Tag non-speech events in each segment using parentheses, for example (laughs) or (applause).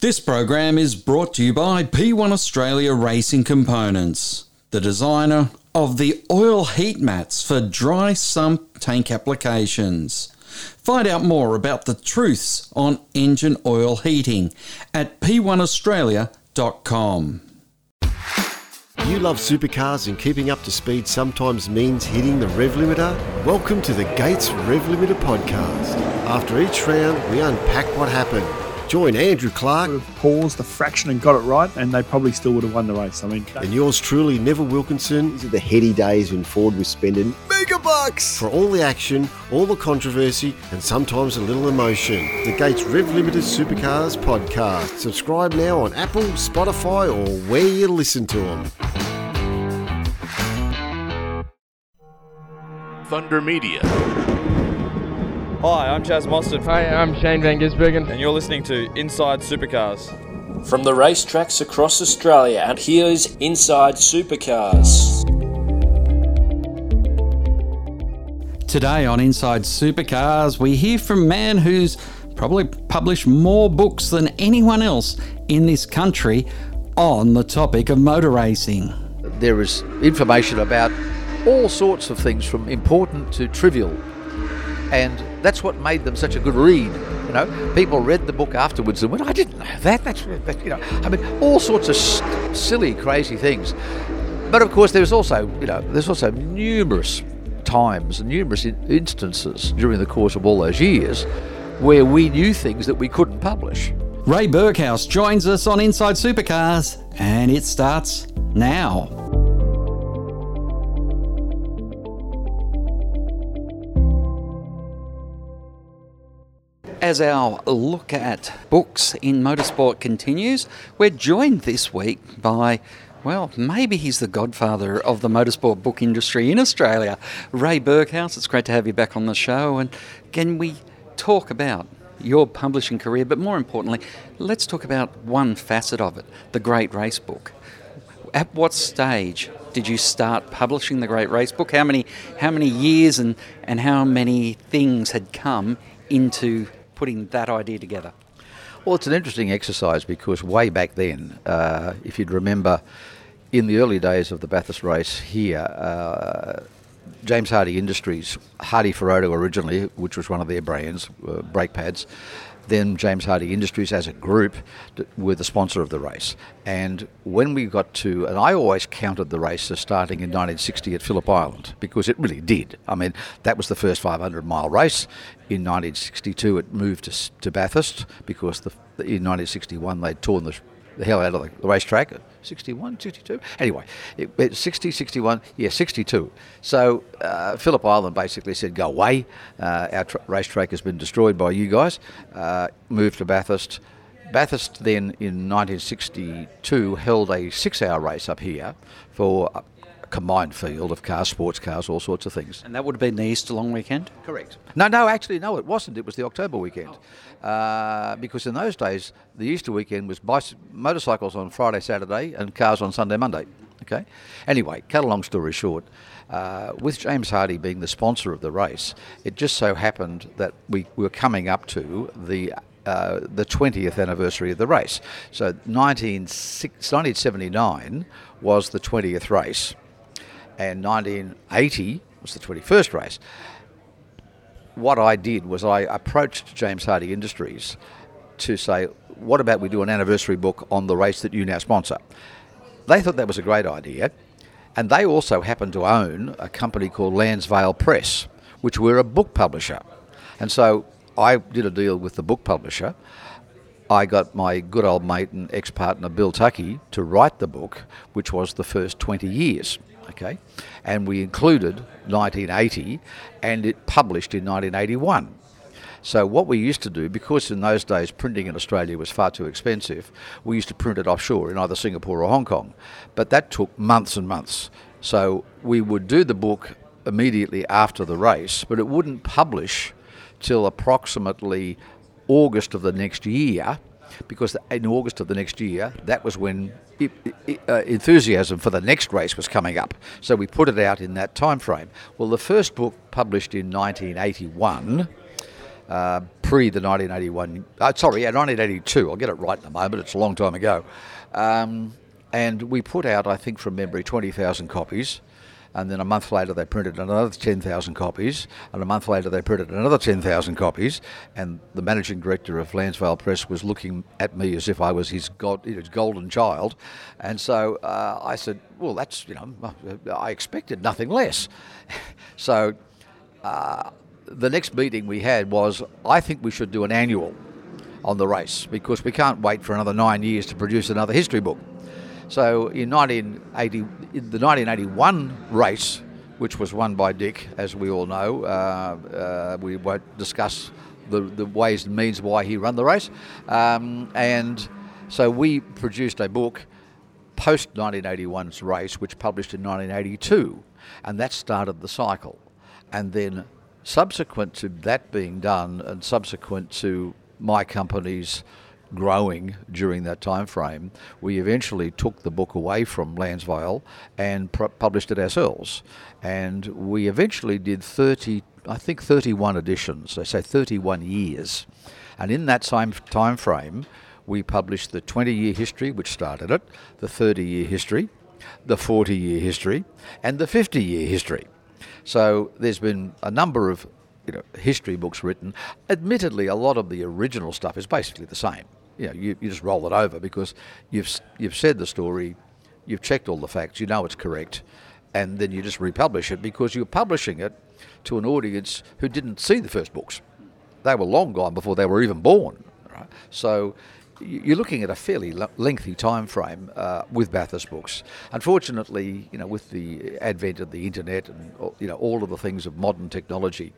This program is brought to you by P1 Australia Racing Components, the designer of the oil heat mats for dry sump tank applications. Find out more about the truths on engine oil heating at p1australia.com. You love supercars and keeping up to speed sometimes means hitting the rev limiter? Welcome to the Gates Rev Limiter podcast. After each round, we unpack what happened Join Andrew Clark. Would have paused a fraction and got it right, and they probably still would have won the race. I mean, and yours truly, Neville Wilkinson. These are the heady days when Ford was spending mega bucks for all the action, all the controversy, and sometimes a little emotion. The Gates Rev Limiter Supercars podcast. Subscribe now on Apple, Spotify, or where you listen to them. Thunder Media. Hi, I'm Chaz Mostert. Hi, I'm Shane Van Gisbergen. And you're listening to Inside Supercars. From the racetracks across Australia, and here's Inside Supercars. Today on Inside Supercars, we hear from a man who's probably published more books than anyone else in this country on the topic of motor racing. There is information about all sorts of things, from important to trivial. And that's what made them such a good read. You know, people read the book afterwards and went, "I didn't know that." That's that, you know, I mean, all sorts of silly, crazy things. But of course, there's also you know, there's also numerous times and numerous in- instances during the course of all those years where we knew things that we couldn't publish. Ray Berghouse joins us on Inside Supercars, and it starts now. As our look at books in motorsport continues, we're joined this week by, well, maybe he's the godfather of the motorsport book industry in Australia, Ray Berghouse. It's great to have you back on the show. And can we talk about your publishing career, but more importantly, let's talk about one facet of it the Great Race Book. At what stage did you start publishing the Great Race Book? How many, how many years and, and how many things had come into putting that idea together? Well, it's an interesting exercise because way back then, uh, if you'd remember, in the early days of the Bathurst race here, uh, James Hardie Industries, Hardie Ferodo originally, which was one of their brands, uh, brake pads, then James Hardie Industries as a group were the sponsor of the race. And when we got to, and I always counted the race as starting in 1960 at Phillip Island because it really did. I mean, that was the first 500 mile race. In 1962, it moved to, to Bathurst because the, in 1961 they'd torn the the hell out of the, the racetrack. 61, 62? Anyway, it, it, 60, 61, yeah, 62. So uh, Phillip Island basically said, go away. Uh, our tra- racetrack has been destroyed by you guys. Uh, moved to Bathurst. Bathurst then in 1962 held a six hour race up here for combined field of cars, sports cars, all sorts of things. And that would have been the Easter long weekend? Correct. No, no, actually, no, it wasn't. It was the October weekend. Uh, because in those days, the Easter weekend was bicy- motorcycles on Friday, Saturday, and cars on Sunday, Monday. Okay. Anyway, cut a long story short, uh, with James Hardie being the sponsor of the race, it just so happened that we were coming up to the uh, the 20th anniversary of the race. So 19, 1979 was the 20th race, and 1980 was the 21st race what I did was I approached James Hardie Industries to say, what about we do an anniversary book on the race that you now sponsor? They thought that was a great idea, and they also happened to own a company called Lansvale Press, which were a book publisher. And so I did a deal with the book publisher. I got my good old mate and ex partner Bill Tuckey to write the book, which was the first 20 years okay, and we included 1980, and it published in 1981. So what we used to do, because in those days printing in Australia was far too expensive, we used to print it offshore in either Singapore or Hong Kong. But that took months and months. So we would do the book immediately after the race, but it wouldn't publish till approximately August of the next year because in August of the next year, that was when it, it, uh, enthusiasm for the next race was coming up. So we put it out in that time frame. Well, the first book published in 1981 uh, pre the 1981. Uh, sorry, yeah, 1982. I'll get it right in a moment. It's a long time ago. Um, and we put out, I think from memory, 20,000 copies. And then a month later, they printed another 10,000 copies. And a month later, they printed another 10,000 copies. And the managing director of Lansvale Press was looking at me as if I was his, god, his golden child. And so uh, I said, Well, that's, you know, I expected nothing less. (laughs) so uh, the next meeting we had was I think we should do an annual on the race because we can't wait for another nine years to produce another history book. So in 1980, in the 1981 race, which was won by Dick, as we all know, uh, uh, we won't discuss the, the ways and means why he ran the race. Um, and so we produced a book post 1981's race, which published in 1982, and that started the cycle. And then subsequent to that being done, and subsequent to my company's growing during that time frame, we eventually took the book away from Lansvale and pr- published it ourselves. And we eventually did 30, I think 31 editions, I say 31 years. And in that same time frame, we published the 20 year history, which started it, the 30 year history, the 40 year history, and the 50 year history. So there's been a number of you know, history books written. Admittedly, a lot of the original stuff is basically the same. You know, you, you just roll it over because you've you've said the story, you've checked all the facts, you know it's correct, and then you just republish it because you're publishing it to an audience who didn't see the first books. They were long gone before they were even born. Right? So you're looking at a fairly lengthy time frame uh, with Bathurst books. Unfortunately, you know, with the advent of the internet and you know all of the things of modern technology,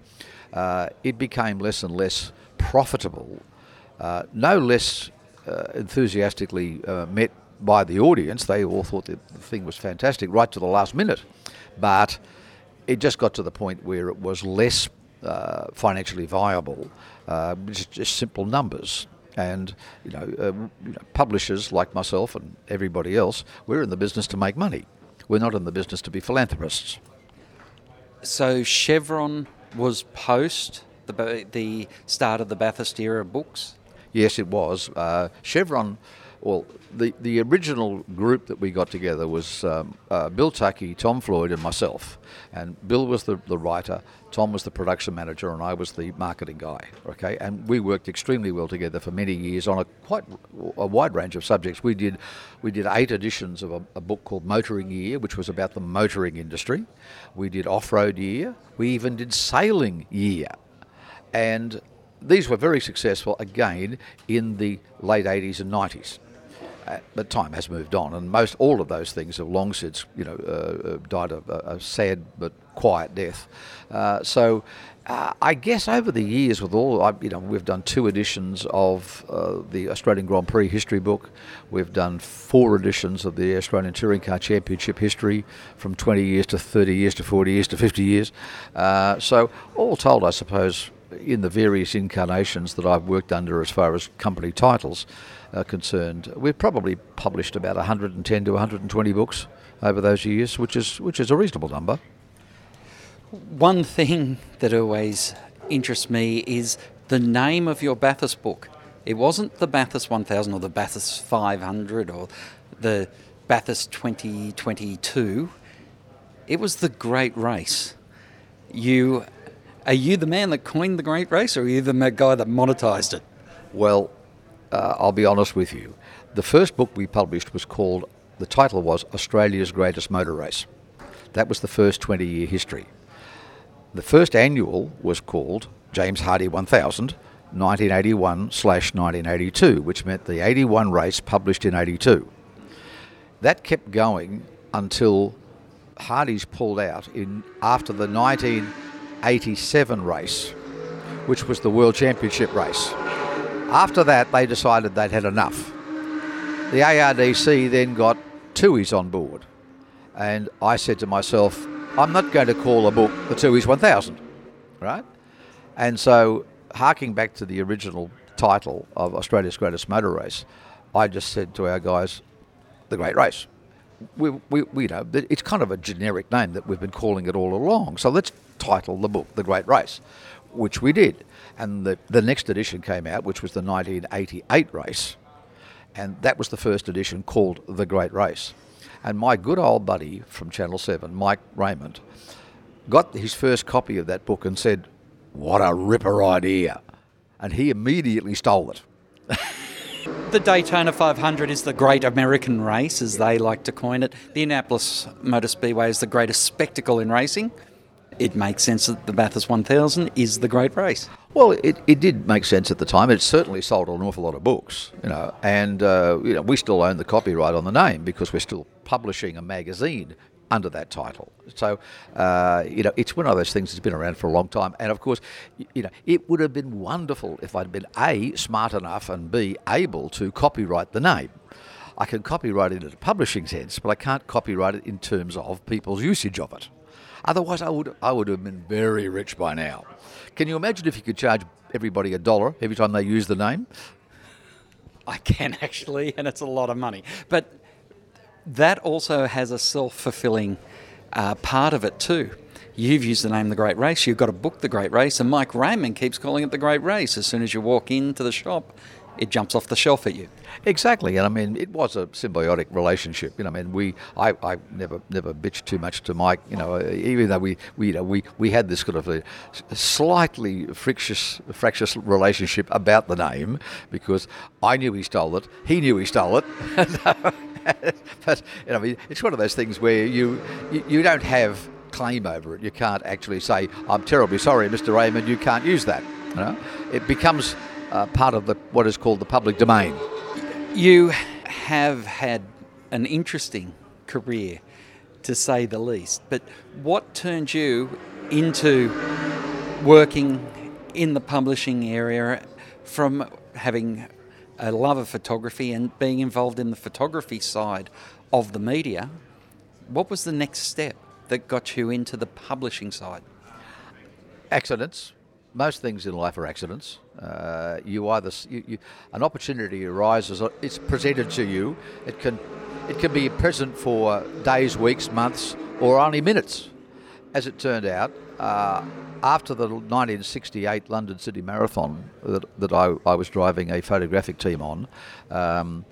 uh, it became less and less profitable, uh, no less uh, enthusiastically uh, met by the audience. They all thought the thing was fantastic right to the last minute, but it just got to the point where it was less uh, financially viable, just, just simple numbers. And you know, uh, you know, publishers like myself and everybody else, we're in the business to make money. We're not in the business to be philanthropists. So Chevron was post the the start of the Bathurst era books. Yes, it was. Uh, Chevron well, the, the original group that we got together was um, uh, Bill Tuckey, Tom Floyd, and myself. And Bill was the, the writer, Tom was the production manager, and I was the marketing guy. Okay, and we worked extremely well together for many years on a quite a wide range of subjects. We did we did eight editions of a, a book called Motoring Year, which was about the motoring industry. We did Off Road Year. We even did Sailing Year, and these were very successful again in the late 80s and 90s. Uh, but time has moved on, and most all of those things have long since, you know, uh, uh died a, a, sad but quiet death. Uh, so, uh, I guess over the years, with all, I, you know, we've done two editions of the Australian Grand Prix history book. We've done four editions of the Australian Touring Car Championship history, from 20 years to 30 years to 40 years to 50 years. so, all told, I suppose, in the various incarnations that I've worked under as far as company titles are concerned, we've probably published about 110 to 120 books over those years, which is which is a reasonable number. One thing that always interests me is the name of your Bathurst book. It wasn't the Bathurst 1000 or the Bathurst 500 or the Bathurst 2022. It was the Great Race. You are you the man that coined the Great Race, or are you the guy that monetized it? Well, uh, I'll be honest with you. The first book we published was called, the title was Australia's Greatest Motor Race. That was the first 20 year history. The first annual was called James Hardie 1000, 1981 slash 1982, which meant the 81 race published in 82. That kept going until Hardie's pulled out in after the 1987 race, which was the World Championship race. After that, they decided they'd had enough. The ARDC then got Tooheys on board. And I said to myself, I'm not going to call a book the Tooheys 1000, right? And so, harking back to the original title of Australia's Greatest Motor Race, I just said to our guys, the Great Race. We, we, we, know, it's kind of a generic name that we've been calling it all along. So let's title the book The Great Race which we did. And the, the next edition came out, which was the 1988 race. And that was the first edition called The Great Race. And my good old buddy from Channel 7, Mike Raymond, got his first copy of that book and said, What a ripper idea. And he immediately stole it. (laughs) The Daytona 500 is the great American race, as they like to coin it. The Indianapolis Motor Speedway is the greatest spectacle in racing. It makes sense that the Bathurst 1000 is the great race. Well, it, it did make sense at the time. It certainly sold an awful lot of books, you know, and uh, you know we still own the copyright on the name because we're still publishing a magazine under that title. So, uh, you know, it's one of those things that's been around for a long time. And of course, you know, it would have been wonderful if I'd been A, smart enough, and B, able to copyright the name. I can copyright it in a publishing sense, but I can't copyright it in terms of people's usage of it. Otherwise, I would, I would have been very rich by now. Can you imagine if you could charge everybody a dollar every time they use the name? I can (laughs) actually, and it's a lot of money. But that also has a self fulfilling uh, part of it too. You've used the name The Great Race, you've got to book The Great Race, and Mike Raymond keeps calling it The Great Race. As soon as you walk into the shop, it jumps off the shelf at you. Exactly, and I mean it was a symbiotic relationship. You know, I mean we, I, I never, never bitched too much to Mike. You know, even though we, we, you know, we, we had this kind of a slightly frictious, fractious relationship about the name because I knew he stole it, he knew he stole it. (laughs) but you know, it's one of those things where you, you, you don't have claim over it. You can't actually say, "I'm terribly sorry, Mr. Raymond, you can't use that." You know, it becomes uh, part of the what is called the public domain. You have had an interesting career, to say the least. But what turned you into working in the publishing area from having a love of photography and being involved in the photography side of the media? What was the next step that got you into the publishing side? accidents. Most things in life are accidents. Uh, you either you, you, an opportunity arises, it's presented to you. It can it can be present for days, weeks, months, or only minutes. As it turned out, uh, after the 1968 London-Sydney Marathon that, that I, I was driving a photographic team on, um,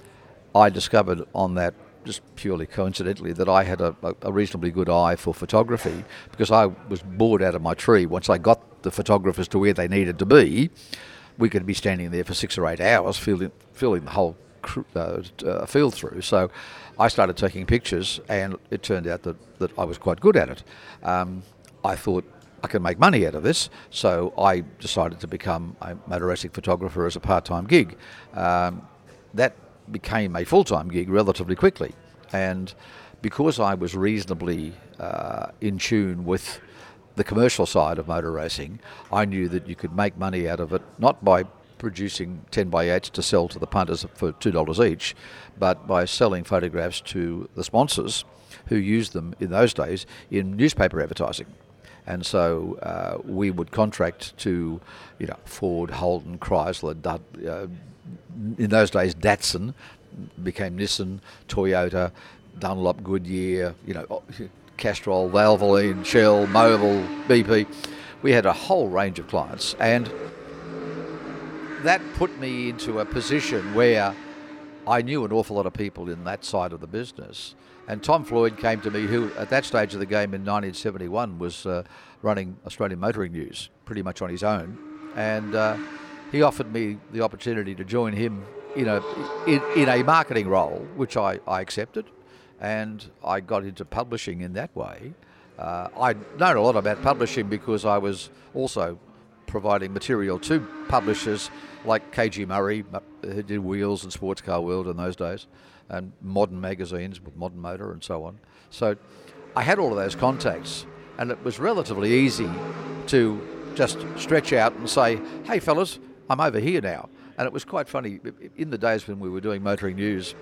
I discovered on that just purely coincidentally that I had a, a reasonably good eye for photography because I was bored out of my tree once I got the photographers to where they needed to be. We could be standing there for six or eight hours filling, filling the whole uh, uh, field through. So I started taking pictures and it turned out that, that I was quite good at it. Um, I thought I can make money out of this, so I decided to become a motor racing photographer as a part-time gig. Um, that became a full-time gig relatively quickly, and because I was reasonably uh, in tune with the commercial side of motor racing, I knew that you could make money out of it not by producing 10 by 8s to sell to the punters for $2 each, but by selling photographs to the sponsors who used them in those days in newspaper advertising. And so uh, we would contract to, you know, Ford, Holden, Chrysler, Dud, uh, in those days Datsun became Nissan, Toyota, Dunlop, Goodyear, you know, Castrol, Valvoline, Shell, Mobil, BP. We had a whole range of clients, and that put me into a position where I knew an awful lot of people in that side of the business. And Tom Floyd came to me, who at that stage of the game in 1971 was uh, running Australian Motoring News pretty much on his own. And uh, he offered me the opportunity to join him in a, in, in a marketing role, which I, I accepted. And I got into publishing in that way. Uh, I'd known a lot about publishing because I was also providing material to publishers like KG Murray, who did Wheels and Sports Car World in those days, and modern magazines with Modern Motor and so on. So I had all of those contacts, and it was relatively easy to just stretch out and say, hey, fellas, I'm over here now. And it was quite funny. In the days when we were doing motoring news,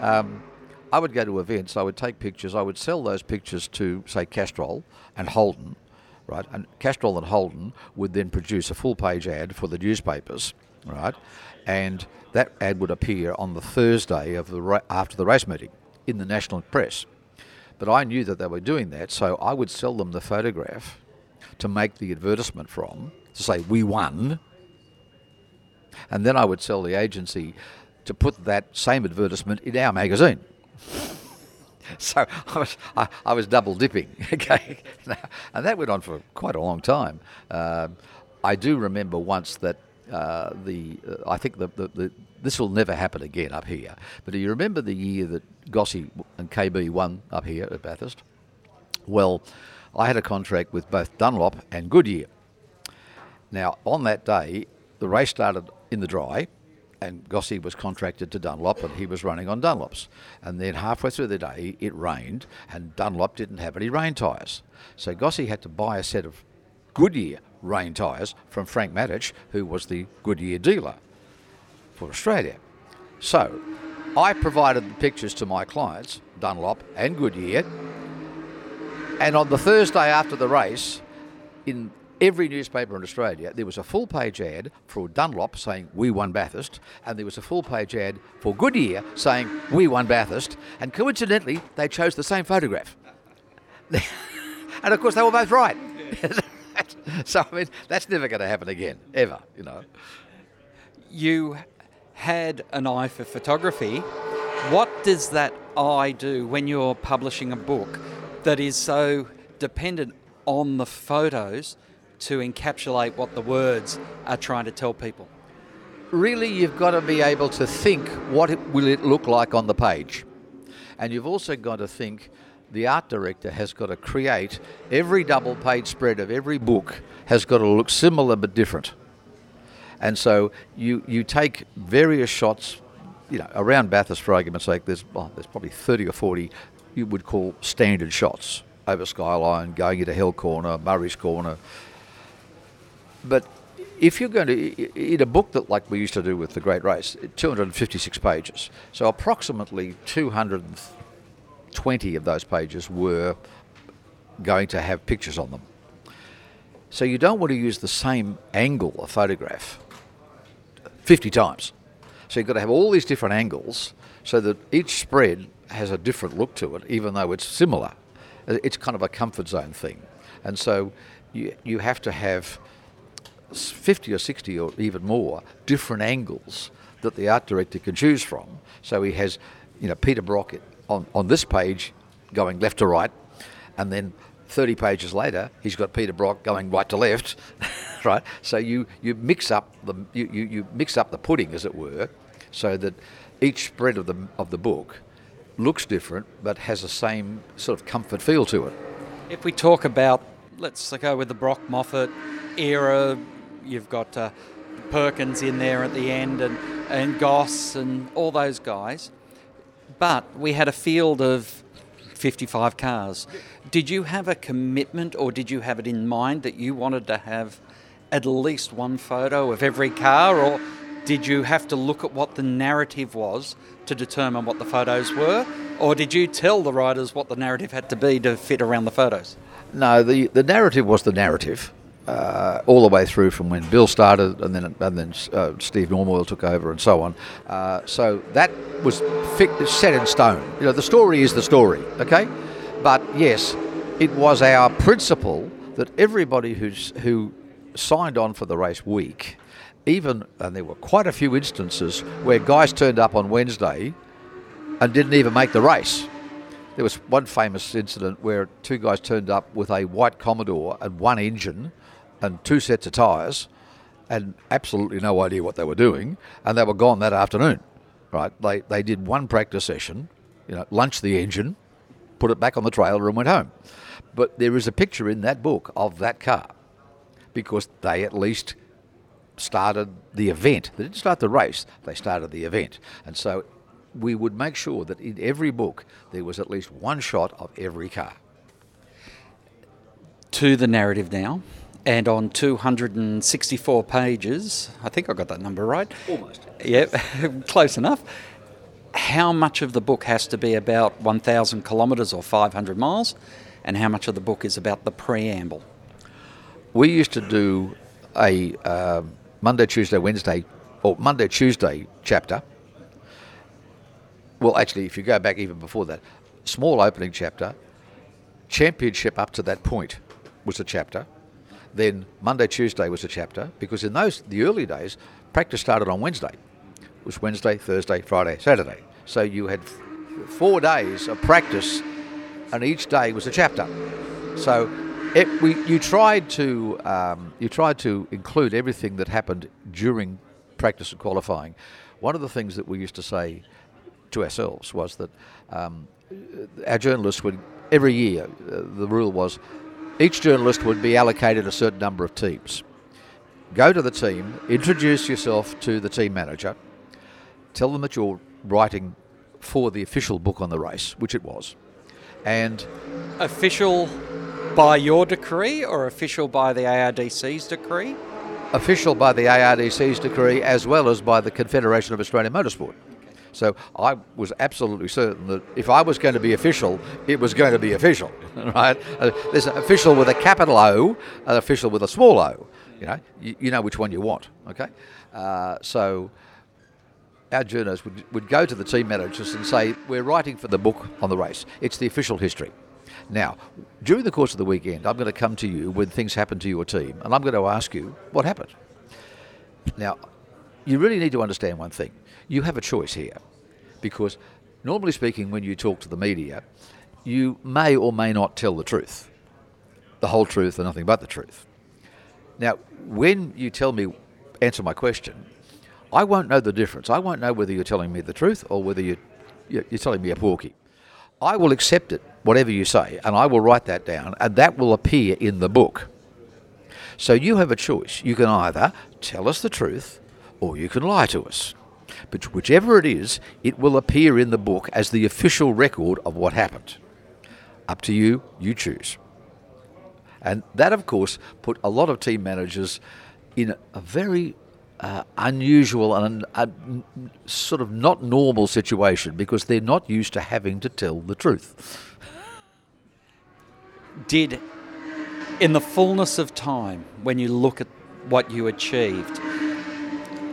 um, I would go to events, I would take pictures, I would sell those pictures to, say, Castrol and Holden, right? And Castrol and Holden would then produce a full page ad for the newspapers, right? And that ad would appear on the Thursday of the ra- after the race meeting in the national press. But I knew that they were doing that, so I would sell them the photograph to make the advertisement from, to say we won, and then I would sell the agency to put that same advertisement in our magazine. (laughs) so I was, I, I was double dipping, (laughs) okay? and that went on for quite a long time. Um I do remember once that uh, the, uh, I think the, the, the, this will never happen again up here, but do you remember the year that Gossie and KB won up here at Bathurst? Well, I had a contract with both Dunlop and Goodyear. Now, on that day, the race started in the dry, and Gossie was contracted to Dunlop, and he was running on Dunlops. And then halfway through the day, it rained, and Dunlop didn't have any rain tyres. So Gossie had to buy a set of Goodyear rain tyres from Frank Matich, who was the Goodyear dealer for Australia. So I provided the pictures to my clients, Dunlop and Goodyear, and on the Thursday after the race, in every newspaper in Australia, there was a full page ad for Dunlop saying, We won Bathurst, and there was a full page ad for Goodyear saying, We won Bathurst, and coincidentally, they chose the same photograph. (laughs) and of course, they were both right. (laughs) so, I mean, that's never going to happen again, ever, you know. You had an eye for photography. What does that eye do when you're publishing a book that is so dependent on the photos to encapsulate what the words are trying to tell people? Really, you've got to be able to think what it, will it look like on the page. And you've also got to think the art director has got to create every double page spread of every book has got to look similar but different. And so you, you take various shots, you know, around Bathurst for argument's sake, there's, there's probably 30 or 40 you would call standard shots over Skyline, going into Hell Corner, Murray's Corner. But if you're going to, in a book that like we used to do with The Great Race, 256 pages, so approximately 220 of those pages were going to have pictures on them. So you don't want to use the same angle of photograph 50 times. So you've got to have all these different angles so that each spread has a different look to it, even though it's similar. Uh, it's kind of a comfort zone thing. And so you, you have to have 50 or 60 or even more different angles that the art director can choose from. So he has, you know, Peter Brock on, on this page going left to right, and then 30 pages later, he's got Peter Brock going right to left, (laughs) right? So you, you mix up the you, you, mix up the pudding, as it were, so that each spread of the of the book looks different but has the same sort of comfort feel to it. If we talk about, let's go with the Brock Moffat era, you've got uh, Perkins in there at the end and, and Goss and all those guys. But we had a field of 55 cars. Did you have a commitment or did you have it in mind that you wanted to have at least one photo of every car or did you have to look at what the narrative was to determine what the photos were, or did you tell the writers what the narrative had to be to fit around the photos? No, the, the narrative was the narrative. Uh, all the way through from when Bill started, and then and then uh, Steve Normoyle took over, and so on. Uh, so that was fi- set in stone. You know, the story is the story, okay? But yes, it was our principle that everybody who's who signed on for the race week even, and there were quite a few instances where guys turned up on Wednesday and didn't even make the race. There was one famous incident where two guys turned up with a white Commodore and one engine and two sets of tyres and absolutely no idea what they were doing, and they were gone that afternoon. Right? They, they did one practice session, you know, lunched the engine, put it back on the trailer, and went home. But there is a picture in that book of that car because they at least started the event. They didn't start the race, they started the event. And so we would make sure that in every book there was at least one shot of every car. To the narrative now, and on 264 pages, I think I got that number right. Almost. Yep, (laughs) close enough. How much of the book has to be about 1,000 kilometres or 500 miles, and how much of the book is about the preamble? We used to do a um, Monday, Tuesday, Wednesday, or Monday, Tuesday chapter. Well, actually, if you go back even before that, small opening chapter, championship up to that point was a chapter. Then Monday, Tuesday was a chapter because in those the early days, practice started on Wednesday. It was Wednesday, Thursday, Friday, Saturday. So you had four days of practice, and each day was a chapter. So it, we, you tried to um, you tried to include everything that happened during practice and qualifying. One of the things that we used to say to ourselves was that um, our journalists would every year uh, the rule was each journalist would be allocated a certain number of teams. Go to the team, introduce yourself to the team manager, tell them that you're writing for the official book on the race, which it was, and Official by your decree or official by the ARDC's decree? official by the ARDC's decree as well as by the Confederation of Australian Motorsport. So I was absolutely certain that if I was going to be official, it was going to be official, (laughs) right? Uh, there's an official with a capital O, an official with a small o. You know, you, you know which one you want, okay? Uh, so our journalists would, would go to the team managers and say, We're writing for the book on the race. It's the official history. Now, during the course of the weekend, I'm going to come to you when things happen to your team and I'm going to ask you what happened. Now, you really need to understand one thing. You have a choice here because, normally speaking, when you talk to the media, you may or may not tell the truth, the whole truth and nothing but the truth. Now, when you tell me, answer my question, I won't know the difference. I won't know whether you're telling me the truth or whether you, you're you're telling me a porky. I will accept it, whatever you say, and I will write that down, and that will appear in the book. So you have a choice. You can either tell us the truth or you can lie to us. But whichever it is, it will appear in the book as the official record of what happened. Up to you, you choose. And that, of course, put a lot of team managers in a very uh, unusual and uh, sort of not normal situation because they're not used to having to tell the truth. Did, in the fullness of time, when you look at what you achieved,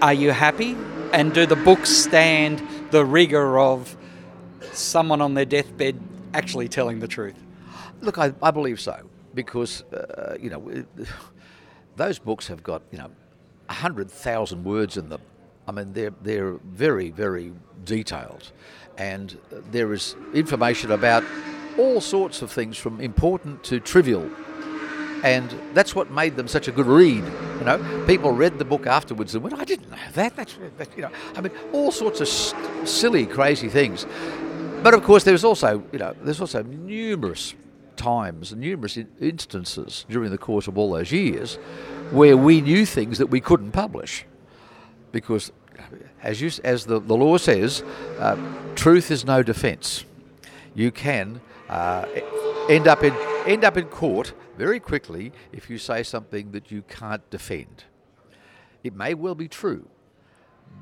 are you happy? And do the books stand the rigour of someone on their deathbed actually telling the truth? Look, I, I believe so because uh, you know (sighs) those books have got you know hundred thousand words in them. I mean, they're they're very very detailed, and there is information about all sorts of things from important to trivial. And that's what made them such a good read. Know, people read the book afterwards and went, "I didn't know that." That's that, you know, I mean, all sorts of silly, crazy things. But of course, there's also, you know, there's also numerous times and numerous in- instances during the course of all those years where we knew things that we couldn't publish because, as you, as the, the law says, uh, truth is no defence. You can uh, end up in end up in court very quickly if you say something that you can't defend. It may well be true,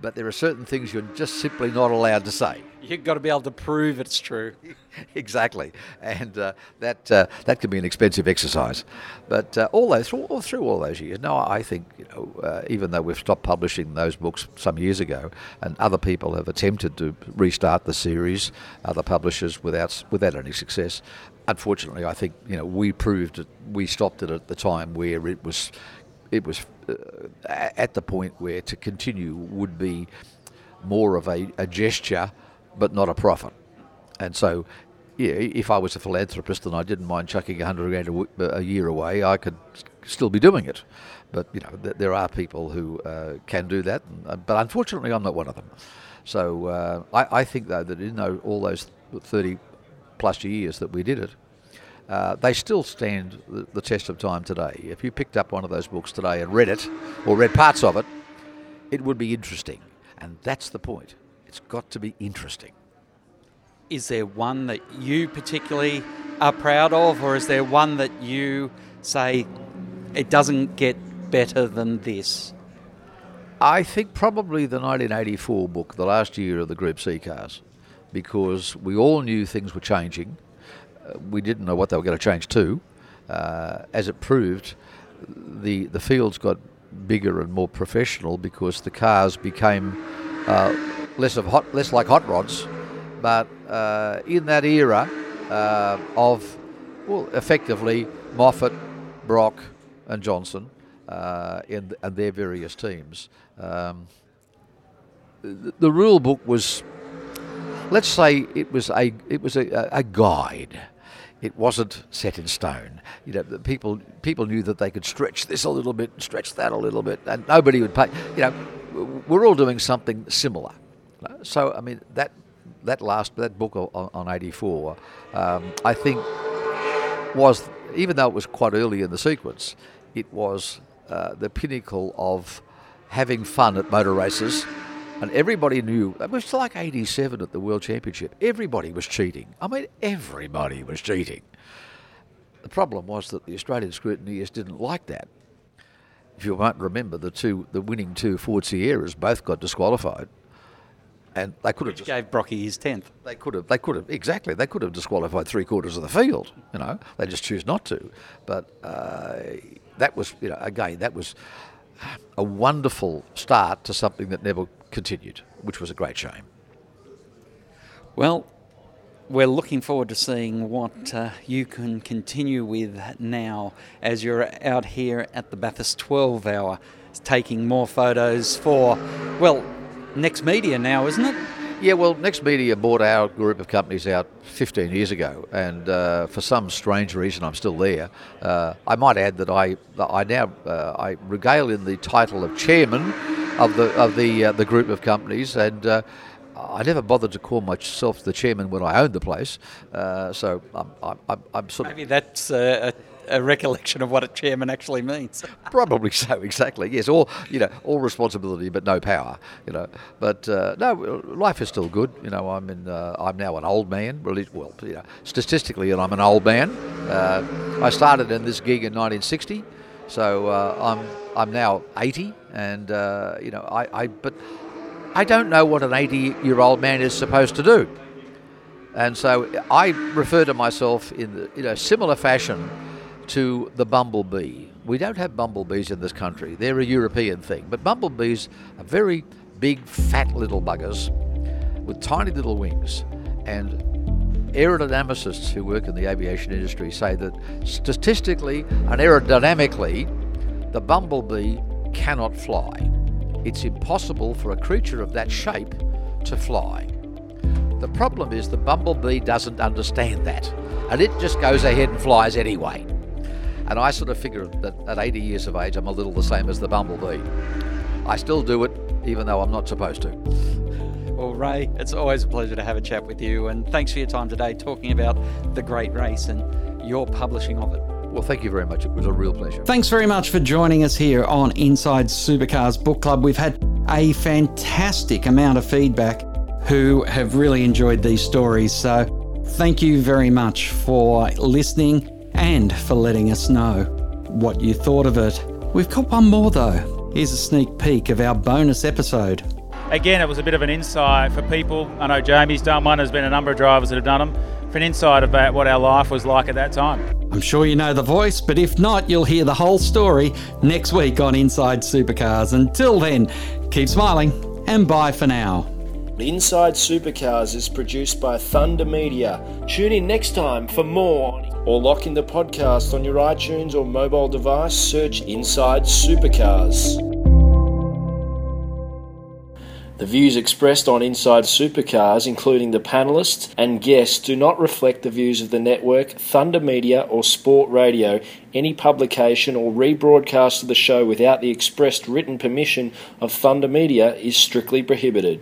but there are certain things you're just simply not allowed to say. (laughs) You've got to be able to prove it's true. (laughs) exactly, and uh, that uh, that can be an expensive exercise. But uh, all those through, all through all those years, no, I think you know, uh, even though we've stopped publishing those books some years ago, and other people have attempted to restart the series, other publishers without without any success. Unfortunately, I think you know we proved it, we stopped it at the time where it was it was uh, at the point where to continue would be more of a, a gesture, but not a profit. And so, yeah, if I was a philanthropist and I didn't mind chucking a hundred grand a, w- a year away, I could still be doing it. But you know, th- there are people who uh, can do that, and, uh, but unfortunately, I'm not one of them. So uh, I, I think though that in all those 30 plus years that we did it, uh, they still stand the, the test of time today. If you picked up one of those books today and read it, or read parts of it, it would be interesting. And that's the point. It's got to be interesting. Is there one that you particularly are proud of, or is there one that you say it doesn't get better than this? I think probably the 1984 book, the last year of the Group C cars, because we all knew things were changing. Uh, we didn't know what they were going to change to. Uh, as it proved, the the fields got bigger and more professional because the cars became uh, less of hot, less like hot rods. But uh, in that era uh, of, well, effectively Moffat, Brock, and Johnson in and their various teams. Um, the rule book was, let's say, it was a it was a, a guide. It wasn't set in stone. You know, people people knew that they could stretch this a little bit, stretch that a little bit, and nobody would pay. You know, we're all doing something similar. So I mean that that last that book on, on 84, um, I think was even though it was quite early in the sequence, it was uh, the pinnacle of having fun at motor races. And everybody knew it was like 87 at the World Championship. Everybody was cheating. I mean, everybody was cheating. The problem was that the Australian scrutineers didn't like that. If you might remember, the two, the winning two Ford Sierras both got disqualified and they could have Which gave Brocky his tenth. They could have. They could have exactly. They could have disqualified three quarters of the field. You know, they just choose not to. But uh, that was, you know, again, that was a wonderful start to something that never continued, which was a great shame. Well, we're looking forward to seeing what uh, you can continue with now as you're out here at the Bathurst 12 hour, taking more photos for, well, Next Media now, isn't it? Yeah, well, Next Media bought our group of companies out 15 years ago, and uh, for some strange reason, I'm still there. Uh, I might add that I, I now uh, I regale in the title of chairman of the of the uh, the group of companies, and uh, I never bothered to call myself the chairman when I owned the place. Uh, so I'm, I'm, I'm, sort of maybe that's a a recollection of what a chairman actually means. (laughs) Probably so, exactly. Yes, all you know, all responsibility but no power. You know, but uh, no, life is still good. You know, I'm in. Uh, I'm now an old man. Well, well, you know, statistically, I'm an old man. Uh, I started in this gig in 1960, so uh, I'm I'm now 80, and uh, you know, I, I but I don't know what an 80-year-old man is supposed to do. And so I refer to myself in the, you know similar fashion to the bumblebee. We don't have bumblebees in this country. They're a European thing. But bumblebees are very big, fat little buggers with tiny little wings. And aerodynamicists who work in the aviation industry say that statistically and aerodynamically, the bumblebee cannot fly. It's impossible for a creature of that shape to fly. The problem is the bumblebee doesn't understand that, and it just goes ahead and flies anyway. And I sort of figure that at 80 years of age, I'm a little the same as the bumblebee. I still do it, even though I'm not supposed to. Well, Ray, it's always a pleasure to have a chat with you, and thanks for your time today talking about the great race and your publishing of it. Well, thank you very much. It was a real pleasure. Thanks very much for joining us here on Inside Supercars Book Club. We've had a fantastic amount of feedback who have really enjoyed these stories. So, thank you very much for listening and for letting us know what you thought of it. We've got one more though. Here's a sneak peek of our bonus episode. Again, it was a bit of an insight for people. I know Jamie's done one, there's been a number of drivers that have done them. For an insight about what our life was like at that time. I'm sure you know the voice, but if not, you'll hear the whole story next week on Inside Supercars. Until then, keep smiling and bye for now. Inside Supercars is produced by Thunder Media. Tune in next time for more or lock in the podcast on your iTunes or mobile device. Search Inside Supercars. The views expressed on Inside Supercars, including the panelists and guests, do not reflect the views of the network, Thunder Media, or Sport Radio. Any publication or rebroadcast of the show without the expressed written permission of Thunder Media is strictly prohibited.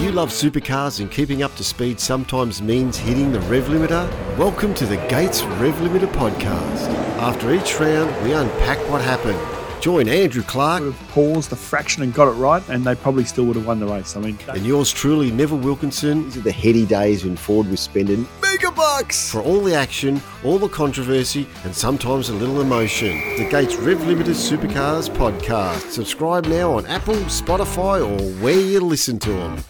You love supercars and keeping up to speed sometimes means hitting the rev limiter? Welcome to the Gates Rev Limiter podcast. After each round, we unpack what happened. Join Andrew Clark. Would have paused the fraction and got it right, and they probably still would have won the race. I mean, and yours truly, Neville Wilkinson. These are the heady days when Ford was spending mega bucks for all the action, all the controversy, and sometimes a little emotion. The Gates Rev Limiter Supercars podcast. Subscribe now on Apple, Spotify, or where you listen to them.